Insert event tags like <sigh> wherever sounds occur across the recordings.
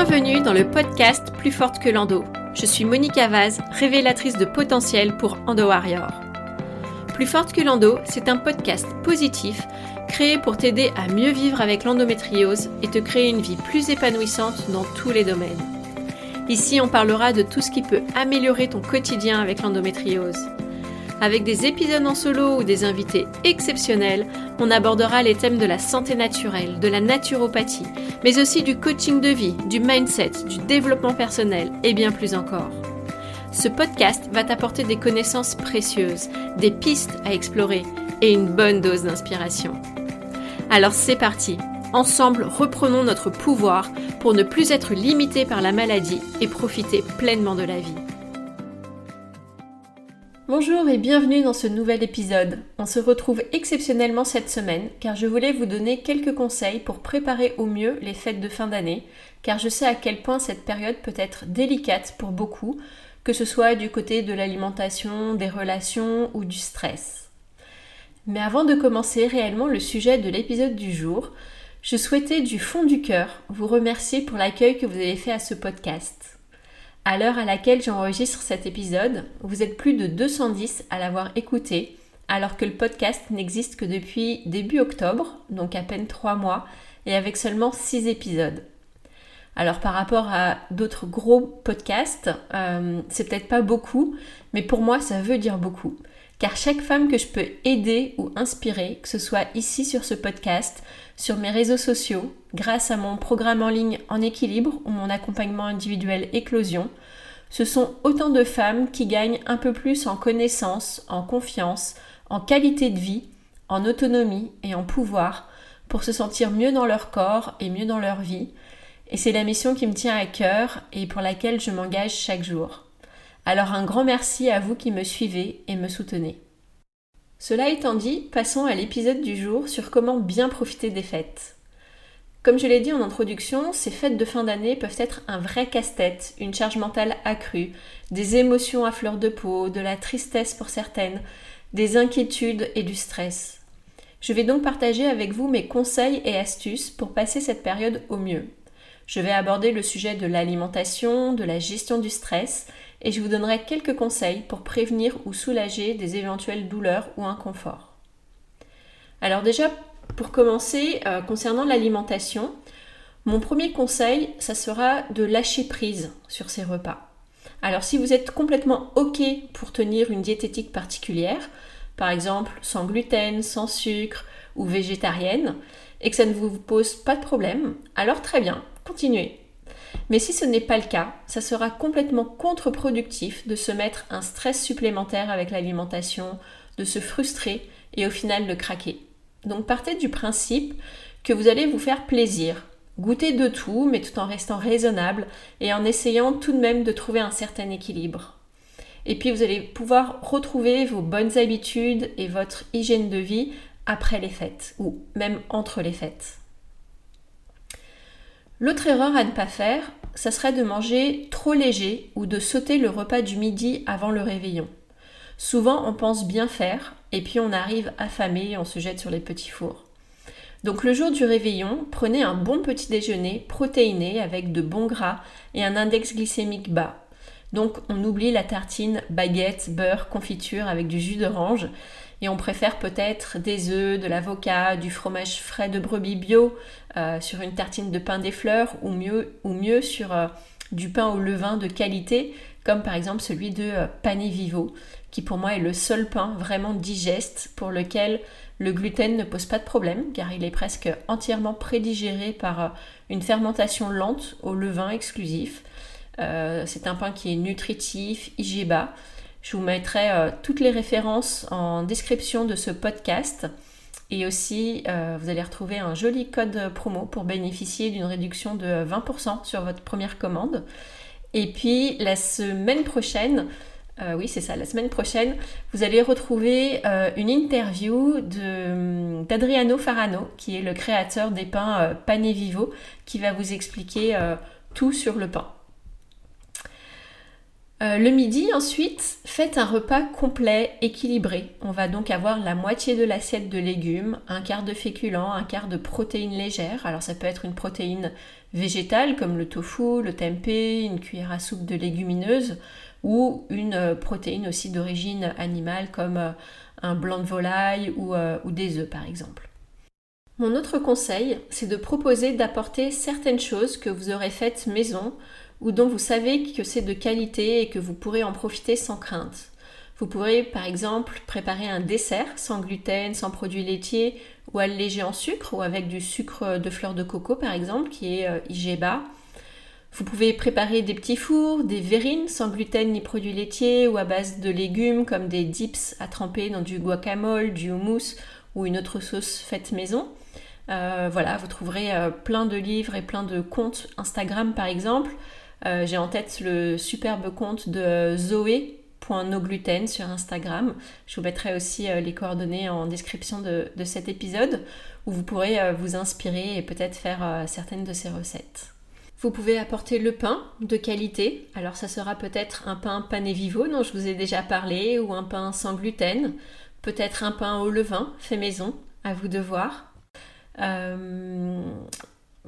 Bienvenue dans le podcast Plus forte que l'endo. Je suis Monique Vaz, révélatrice de potentiel pour Endo Warrior. Plus forte que l'endo, c'est un podcast positif créé pour t'aider à mieux vivre avec l'endométriose et te créer une vie plus épanouissante dans tous les domaines. Ici, on parlera de tout ce qui peut améliorer ton quotidien avec l'endométriose. Avec des épisodes en solo ou des invités exceptionnels, on abordera les thèmes de la santé naturelle, de la naturopathie, mais aussi du coaching de vie, du mindset, du développement personnel et bien plus encore. Ce podcast va t'apporter des connaissances précieuses, des pistes à explorer et une bonne dose d'inspiration. Alors c'est parti, ensemble reprenons notre pouvoir pour ne plus être limité par la maladie et profiter pleinement de la vie. Bonjour et bienvenue dans ce nouvel épisode. On se retrouve exceptionnellement cette semaine car je voulais vous donner quelques conseils pour préparer au mieux les fêtes de fin d'année car je sais à quel point cette période peut être délicate pour beaucoup, que ce soit du côté de l'alimentation, des relations ou du stress. Mais avant de commencer réellement le sujet de l'épisode du jour, je souhaitais du fond du cœur vous remercier pour l'accueil que vous avez fait à ce podcast. À l'heure à laquelle j'enregistre cet épisode, vous êtes plus de 210 à l'avoir écouté, alors que le podcast n'existe que depuis début octobre, donc à peine 3 mois, et avec seulement 6 épisodes. Alors par rapport à d'autres gros podcasts, euh, c'est peut-être pas beaucoup, mais pour moi ça veut dire beaucoup. Car chaque femme que je peux aider ou inspirer, que ce soit ici sur ce podcast, sur mes réseaux sociaux, grâce à mon programme en ligne En équilibre ou mon accompagnement individuel Éclosion, ce sont autant de femmes qui gagnent un peu plus en connaissance, en confiance, en qualité de vie, en autonomie et en pouvoir pour se sentir mieux dans leur corps et mieux dans leur vie. Et c'est la mission qui me tient à cœur et pour laquelle je m'engage chaque jour. Alors un grand merci à vous qui me suivez et me soutenez. Cela étant dit, passons à l'épisode du jour sur comment bien profiter des fêtes. Comme je l'ai dit en introduction, ces fêtes de fin d'année peuvent être un vrai casse-tête, une charge mentale accrue, des émotions à fleur de peau, de la tristesse pour certaines, des inquiétudes et du stress. Je vais donc partager avec vous mes conseils et astuces pour passer cette période au mieux. Je vais aborder le sujet de l'alimentation, de la gestion du stress et je vous donnerai quelques conseils pour prévenir ou soulager des éventuelles douleurs ou inconforts. Alors déjà, pour commencer, euh, concernant l'alimentation, mon premier conseil, ça sera de lâcher prise sur ces repas. Alors si vous êtes complètement OK pour tenir une diététique particulière, par exemple sans gluten, sans sucre ou végétarienne, et que ça ne vous pose pas de problème, alors très bien, continuez. Mais si ce n'est pas le cas, ça sera complètement contre-productif de se mettre un stress supplémentaire avec l'alimentation, de se frustrer et au final de craquer. Donc partez du principe que vous allez vous faire plaisir, goûter de tout, mais tout en restant raisonnable et en essayant tout de même de trouver un certain équilibre. Et puis vous allez pouvoir retrouver vos bonnes habitudes et votre hygiène de vie après les fêtes ou même entre les fêtes. L'autre erreur à ne pas faire, ça serait de manger trop léger ou de sauter le repas du midi avant le réveillon. Souvent, on pense bien faire et puis on arrive affamé et on se jette sur les petits fours. Donc le jour du réveillon, prenez un bon petit déjeuner protéiné avec de bons gras et un index glycémique bas. Donc on oublie la tartine, baguette, beurre, confiture avec du jus d'orange et on préfère peut-être des œufs, de l'avocat, du fromage frais de brebis bio euh, sur une tartine de pain des fleurs ou mieux, sur euh, du pain au levain de qualité comme par exemple celui de euh, Vivo qui pour moi est le seul pain vraiment digeste pour lequel le gluten ne pose pas de problème car il est presque entièrement prédigéré par une fermentation lente au levain exclusif. c'est un pain qui est nutritif, IG bas je vous mettrai euh, toutes les références en description de ce podcast. Et aussi, euh, vous allez retrouver un joli code promo pour bénéficier d'une réduction de 20% sur votre première commande. Et puis, la semaine prochaine, euh, oui, c'est ça, la semaine prochaine, vous allez retrouver une interview d'Adriano Farano, qui est le créateur des pains Pané Vivo, qui va vous expliquer tout sur le pain. Euh, le midi ensuite, faites un repas complet, équilibré. On va donc avoir la moitié de l'assiette de légumes, un quart de féculents, un quart de protéines légères. Alors ça peut être une protéine végétale comme le tofu, le tempeh, une cuillère à soupe de légumineuses ou une euh, protéine aussi d'origine animale comme euh, un blanc de volaille ou, ou des œufs par exemple. Mon autre conseil, c'est de proposer d'apporter certaines choses que vous aurez faites maison ou dont vous savez que c'est de qualité et que vous pourrez en profiter sans crainte. Vous pourrez par exemple préparer un dessert sans gluten, sans produits laitiers ou allégé en sucre ou avec du sucre de fleur de coco par exemple qui est euh, IG bas. Vous pouvez préparer des petits fours, des verrines sans gluten ni produits laitiers ou à base de légumes comme des dips à tremper dans du guacamole, du houmous ou une autre sauce faite maison. Euh, voilà, vous trouverez euh, plein de livres et plein de comptes Instagram par exemple euh, j'ai en tête le superbe compte de Zoé.nogluten sur Instagram. Je vous mettrai aussi euh, les coordonnées en description de, cet épisode où vous pourrez euh, vous inspirer et peut-être faire certaines de ces recettes. Vous pouvez apporter le pain de qualité. Alors ça sera peut-être un pain pané vivo dont je vous ai déjà parlé ou un pain sans gluten. Peut-être un pain au levain fait maison. À vous de voir.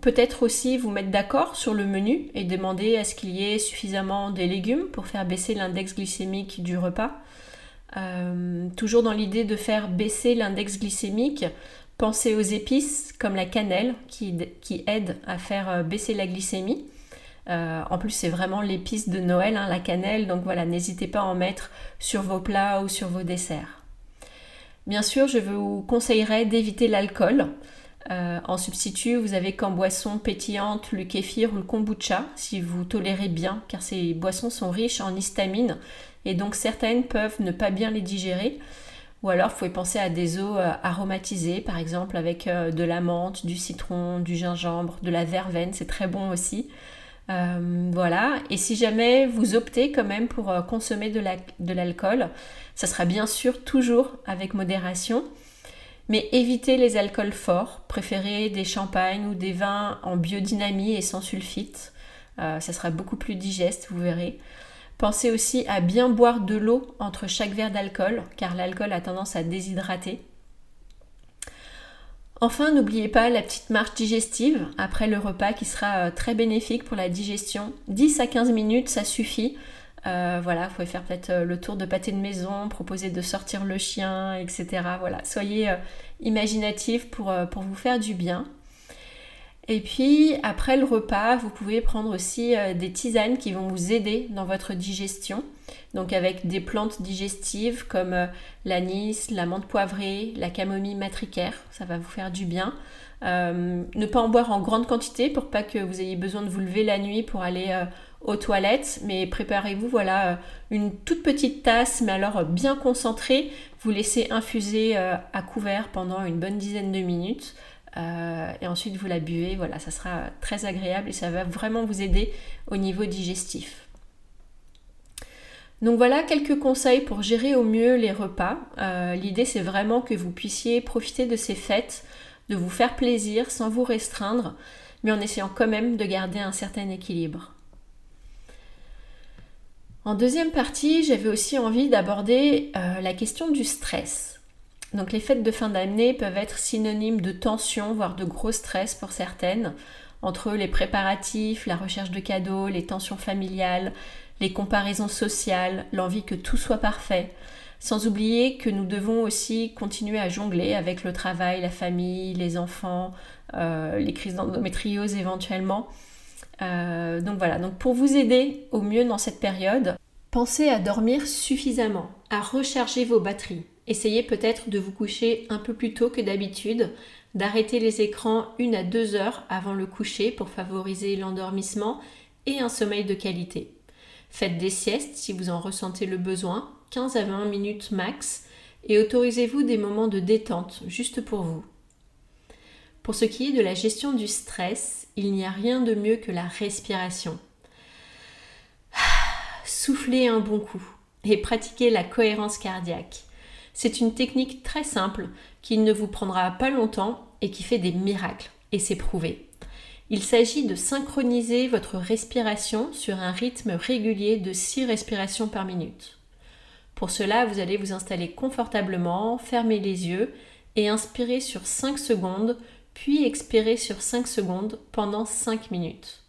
Peut-être aussi vous mettre d'accord sur le menu et demander à ce qu'il y ait suffisamment des légumes pour faire baisser l'index glycémique du repas. Euh, toujours dans l'idée de faire baisser l'index glycémique, pensez aux épices comme la cannelle qui, aide à faire euh, baisser la glycémie. Euh, en plus, c'est vraiment l'épice de Noël, hein, la cannelle, donc voilà, n'hésitez pas à en mettre sur vos plats ou sur vos desserts. Bien sûr, je vous conseillerais d'éviter l'alcool. Euh, en substitut, vous avez qu'en boisson pétillante le kéfir ou le kombucha, si vous tolérez bien, car ces boissons sont riches en histamine et donc certaines peuvent ne pas bien les digérer. Ou alors, vous pouvez penser à des eaux euh, aromatisées, par exemple avec euh, de la menthe, du citron, du gingembre, de la verveine, c'est très bon aussi. voilà, et si jamais vous optez quand même pour consommer de l'alcool, ça sera bien sûr toujours avec modération. Mais évitez les alcools forts, préférez des champagnes ou des vins en biodynamie et sans sulfite. Euh, ça sera beaucoup plus digeste, vous verrez. Pensez aussi à bien boire de l'eau entre chaque verre d'alcool, car l'alcool a tendance à déshydrater. Enfin, n'oubliez pas la petite marche digestive après le repas qui sera euh, très bénéfique pour la digestion. 10 à 15 minutes, ça suffit. Euh, voilà, vous pouvez faire peut-être euh, le tour de pâté de maison, proposer de sortir le chien, etc. Voilà, soyez euh, imaginatif pour, pour, vous faire du bien. Et puis après le repas, vous pouvez prendre aussi des tisanes qui vont vous aider dans votre digestion. Donc avec des plantes digestives comme l'anis, la menthe poivrée, la camomille matricaire, ça va vous faire du bien. ne pas en boire en grande quantité pour pas que vous ayez besoin de vous lever la nuit pour aller aux toilettes, mais préparez-vous voilà euh, une toute petite tasse, mais alors euh, bien concentrée. Vous laissez infuser euh, à couvert pendant une bonne dizaine de minutes. et ensuite vous la buvez, voilà, ça sera très agréable et ça va vraiment vous aider au niveau digestif. Donc voilà quelques conseils pour gérer au mieux les repas. L'idée c'est vraiment que vous puissiez profiter de ces fêtes, de vous faire plaisir sans vous restreindre, mais en essayant quand même de garder un certain équilibre. En deuxième partie, j'avais aussi envie d'aborder euh, la question du stress. Donc les fêtes de fin d'année peuvent être synonymes de tension, voire de gros stress pour certaines, entre les préparatifs, la recherche de cadeaux, les tensions familiales, les comparaisons sociales, l'envie que tout soit parfait, sans oublier que nous devons aussi continuer à jongler avec le travail, la famille, les enfants, euh, les crises d'endométriose éventuellement. Euh, donc voilà, donc pour vous aider au mieux dans cette période, pensez à dormir suffisamment, à recharger vos batteries. Essayez peut-être de vous coucher un peu plus tôt que d'habitude, d'arrêter les écrans une à deux heures avant le coucher pour favoriser l'endormissement et un sommeil de qualité. Faites des siestes si vous en ressentez le besoin, 15 à 20 minutes max, et autorisez-vous des moments de détente juste pour vous. Pour ce qui est de la gestion du stress, il n'y a rien de mieux que la respiration. <sighs> Soufflez un bon coup et pratiquez la cohérence cardiaque. C'est une technique très simple qui ne vous prendra pas longtemps et qui fait des miracles, et c'est prouvé. Il s'agit de synchroniser votre respiration sur un rythme régulier de 6 respirations par minute. Pour cela, vous allez vous installer confortablement, fermer les yeux et inspirer sur 5 secondes, puis expirer sur 5 secondes pendant 5 minutes.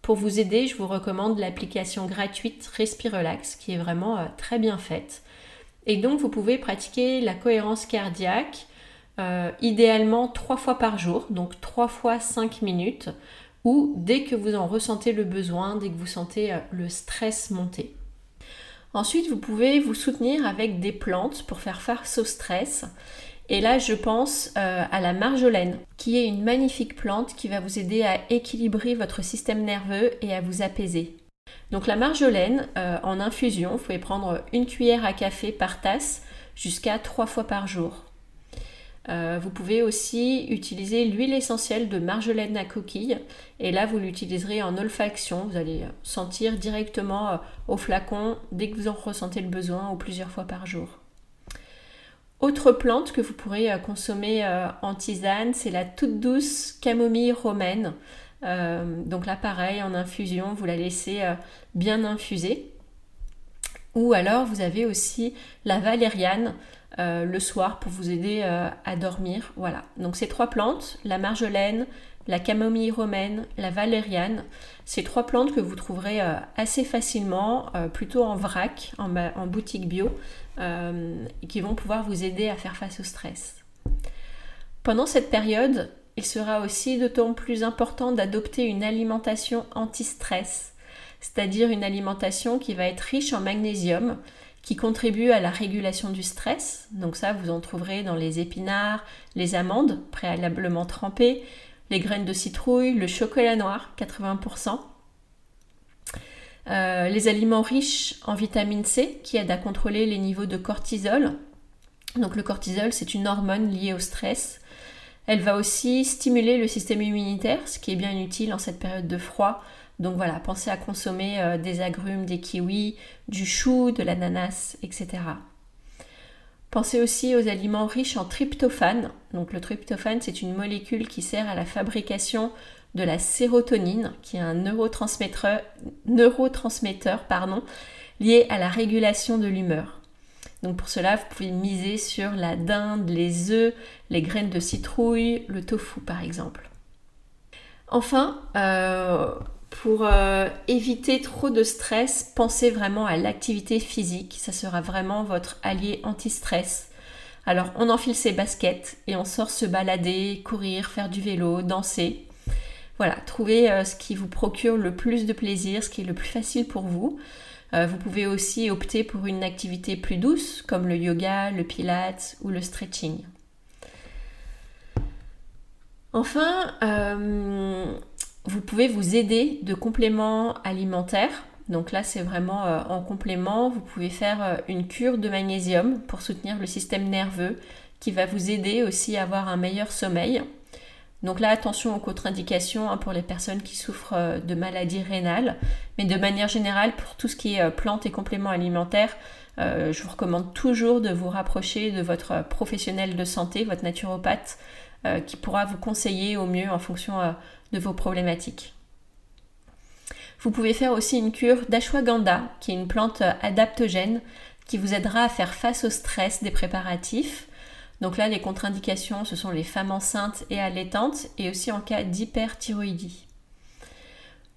Pour vous aider, je vous recommande l'application gratuite Respirelax qui est vraiment euh, très bien faite. Et donc vous pouvez pratiquer la cohérence cardiaque euh, idéalement trois fois par jour, donc trois fois cinq minutes, ou dès que vous en ressentez le besoin, dès que vous sentez euh, le stress monter. Ensuite, vous pouvez vous soutenir avec des plantes pour faire face au stress. Et là, je pense euh, à la marjolaine, qui est une magnifique plante qui va vous aider à équilibrer votre système nerveux et à vous apaiser. Donc la marjolaine, en infusion, vous pouvez prendre une cuillère à café par tasse jusqu'à trois fois par jour. Euh, vous pouvez aussi utiliser l'huile essentielle de marjolaine à coquille et là vous l'utiliserez en olfaction. Vous allez sentir directement euh, au flacon dès que vous en ressentez le besoin ou plusieurs fois par jour. Autre plante que vous pourrez euh, consommer en tisane, c'est la toute douce camomille romaine. donc là pareil en infusion, vous la laissez bien infuser. Ou alors vous avez aussi la valériane. Euh, le soir pour vous aider euh, à dormir. Voilà. Donc ces trois plantes, la marjolaine, la camomille romaine, la valériane, ces trois plantes que vous trouverez euh, assez facilement, plutôt en vrac, en boutique bio, et qui vont pouvoir vous aider à faire face au stress. Pendant cette période, il sera aussi d'autant plus important d'adopter une alimentation anti-stress, c'est-à-dire une alimentation qui va être riche en magnésium, qui contribuent à la régulation du stress. Donc ça, vous en trouverez dans les épinards, les amandes préalablement trempées, les graines de citrouille, le chocolat noir, 80%. Euh, les aliments riches en vitamine C qui aident à contrôler les niveaux de cortisol. Donc le cortisol, c'est une hormone liée au stress. Elle va aussi stimuler le système immunitaire, ce qui est bien utile en cette période de froid donc voilà, pensez à consommer euh, des agrumes, des kiwis, du chou, de l'ananas, etc. Pensez aussi aux aliments riches en tryptophane. Donc le tryptophane, c'est une molécule qui sert à la fabrication de la sérotonine, qui est un neurotransmetteur, neurotransmetteur pardon, lié à la régulation de l'humeur. Donc pour cela, vous pouvez miser sur la dinde, les œufs, les graines de citrouille, le tofu par exemple. Enfin, euh, pour euh, éviter trop de stress, pensez vraiment à l'activité physique. Ça sera vraiment votre allié anti-stress. Alors, on enfile ses baskets et on sort se balader, courir, faire du vélo, danser. Voilà, trouvez euh, ce qui vous procure le plus de plaisir, ce qui est le plus facile pour vous. Euh, vous pouvez aussi opter pour une activité plus douce, comme le yoga, le pilates ou le stretching. Enfin, vous pouvez vous aider de compléments alimentaires. Donc là, c'est vraiment euh, en complément. Vous pouvez faire euh, une cure de magnésium pour soutenir le système nerveux qui va vous aider aussi à avoir un meilleur sommeil. Donc là, attention aux contre-indications hein, pour les personnes qui souffrent euh, de maladies rénales. Mais de manière générale, pour tout ce qui est plantes et compléments alimentaires, je vous recommande toujours de vous rapprocher de votre professionnel de santé, votre naturopathe, qui pourra vous conseiller au mieux en fonction de vos problématiques. Vous pouvez faire aussi une cure d'ashwagandha, qui est une plante adaptogène qui vous aidera à faire face au stress des préparatifs. Donc là, les contre-indications, ce sont les femmes enceintes et allaitantes et aussi en cas d'hyperthyroïdie.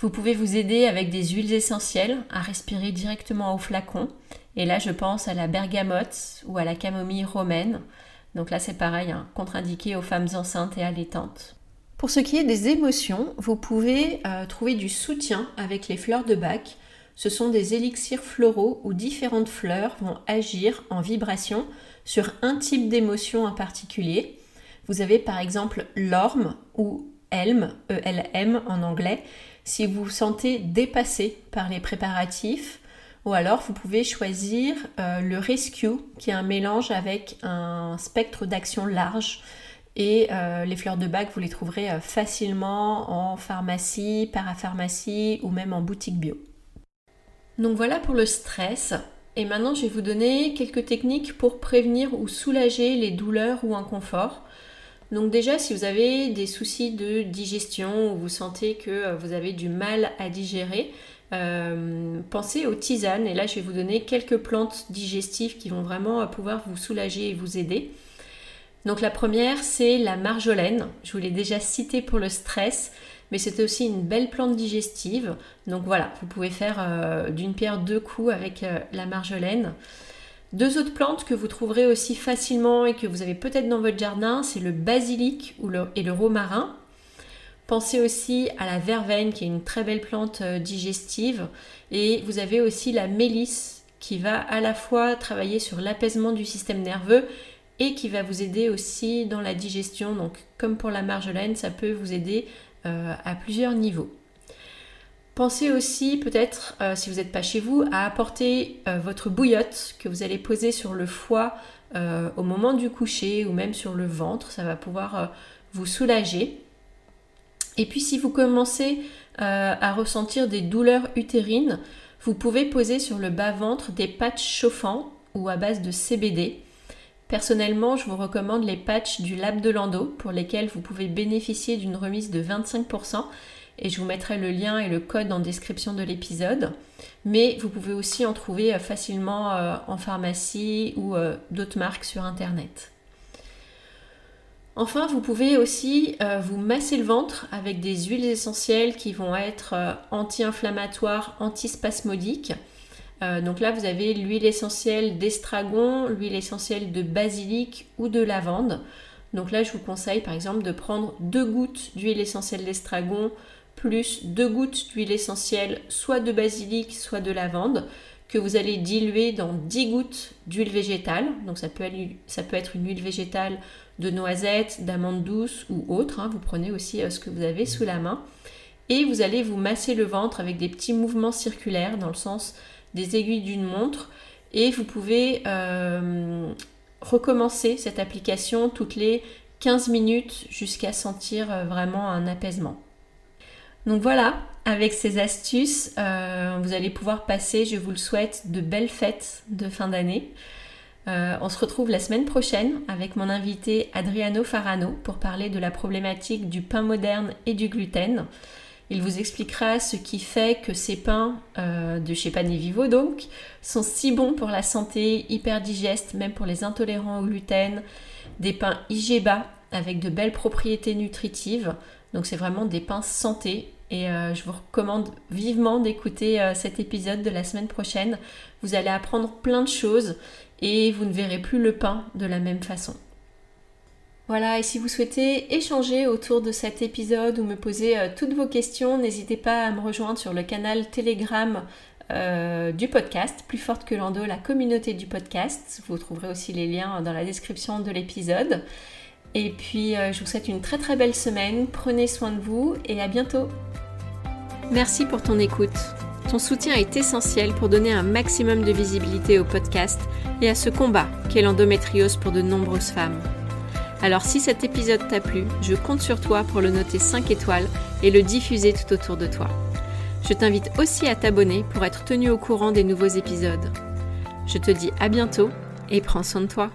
Vous pouvez vous aider avec des huiles essentielles à respirer directement au flacon. Et là, je pense à la bergamote ou à la camomille romaine. Donc là, c'est pareil, hein, contre-indiqué aux femmes enceintes et allaitantes. Pour ce qui est des émotions, vous pouvez euh, trouver du soutien avec les fleurs de bac. Ce sont des élixirs floraux où différentes fleurs vont agir en vibration sur un type d'émotion en particulier. Vous avez par exemple l'orme ou elm, E-L-M en anglais, si vous vous sentez dépassé par les préparatifs. Ou alors vous pouvez choisir euh, le rescue qui est un mélange avec un spectre d'action large. Et euh, les fleurs de bac, vous les trouverez euh, facilement en pharmacie, parapharmacie ou même en boutique bio. Donc voilà pour le stress. Et maintenant, je vais vous donner quelques techniques pour prévenir ou soulager les douleurs ou inconforts. Donc déjà, si vous avez des soucis de digestion ou vous sentez que euh, vous avez du mal à digérer, euh, pensez aux tisanes. Et là, je vais vous donner quelques plantes digestives qui vont vraiment pouvoir vous soulager et vous aider. Donc la première, c'est la marjolaine. Je vous l'ai déjà citée pour le stress, mais c'est aussi une belle plante digestive. Donc voilà, vous pouvez faire euh, d'une pierre deux coups avec la marjolaine. Deux autres plantes que vous trouverez aussi facilement et que vous avez peut-être dans votre jardin, c'est le basilic et le romarin. Pensez aussi à la verveine qui est une très belle plante euh, digestive. Et vous avez aussi la mélisse qui va à la fois travailler sur l'apaisement du système nerveux et qui va vous aider aussi dans la digestion. Donc comme pour la marjolaine, ça peut vous aider euh, à plusieurs niveaux. Pensez aussi peut-être, euh, si vous n'êtes pas chez vous, à apporter euh, votre bouillotte que vous allez poser sur le foie au moment du coucher ou même sur le ventre. Ça va pouvoir vous soulager. Et puis si vous commencez à ressentir des douleurs utérines, vous pouvez poser sur le bas-ventre des patchs chauffants ou à base de CBD. Personnellement, je vous recommande les patchs du Lab de Lando pour lesquels vous pouvez bénéficier d'une remise de 25% et je vous mettrai le lien et le code en description de l'épisode. Mais vous pouvez aussi en trouver euh, facilement euh, en pharmacie ou euh, d'autres marques sur internet. Enfin, vous pouvez aussi vous masser le ventre avec des huiles essentielles qui vont être anti-inflammatoires, antispasmodiques. Donc là, vous avez l'huile essentielle d'estragon, l'huile essentielle de basilic ou de lavande. Donc là, je vous conseille par exemple de prendre deux gouttes d'huile essentielle d'estragon plus deux gouttes d'huile essentielle, soit de basilic, soit de lavande, que vous allez diluer dans 10 gouttes d'huile végétale. Donc ça peut, être une huile végétale de noisette, d'amande douce ou autre. Hein. Vous prenez aussi euh, ce que vous avez sous la main. Et vous allez vous masser le ventre avec des petits mouvements circulaires dans le sens des aiguilles d'une montre. Et vous pouvez euh, recommencer cette application toutes les 15 minutes jusqu'à sentir euh, vraiment un apaisement. Donc voilà, avec ces astuces, euh, vous allez pouvoir passer, je vous le souhaite, de belles fêtes de fin d'année. On se retrouve la semaine prochaine avec mon invité Adriano Farano pour parler de la problématique du pain moderne et du gluten. Il vous expliquera ce qui fait que ces pains euh, de chez Pané Vivo donc sont si bons pour la santé, hyper digestes, même pour les intolérants au gluten, des pains IGBA avec de belles propriétés nutritives. Donc c'est vraiment des pains santé et euh, je vous recommande vivement d'écouter euh, cet épisode de la semaine prochaine. Vous allez apprendre plein de choses et vous ne verrez plus le pain de la même façon. Voilà, et si vous souhaitez échanger autour de cet épisode ou me poser euh, toutes vos questions, n'hésitez pas à me rejoindre sur le canal Telegram du podcast, Plus forte que l'endo, la communauté du podcast. Vous trouverez aussi les liens dans la description de l'épisode. Et puis, je vous souhaite une très très belle semaine. Prenez soin de vous et à bientôt. Merci pour ton écoute. Ton soutien est essentiel pour donner un maximum de visibilité au podcast et à ce combat qu'est l'endométriose pour de nombreuses femmes. Alors si cet épisode t'a plu, je compte sur toi pour le noter 5 étoiles et le diffuser tout autour de toi. Je t'invite aussi à t'abonner pour être tenu au courant des nouveaux épisodes. Je te dis à bientôt et prends soin de toi.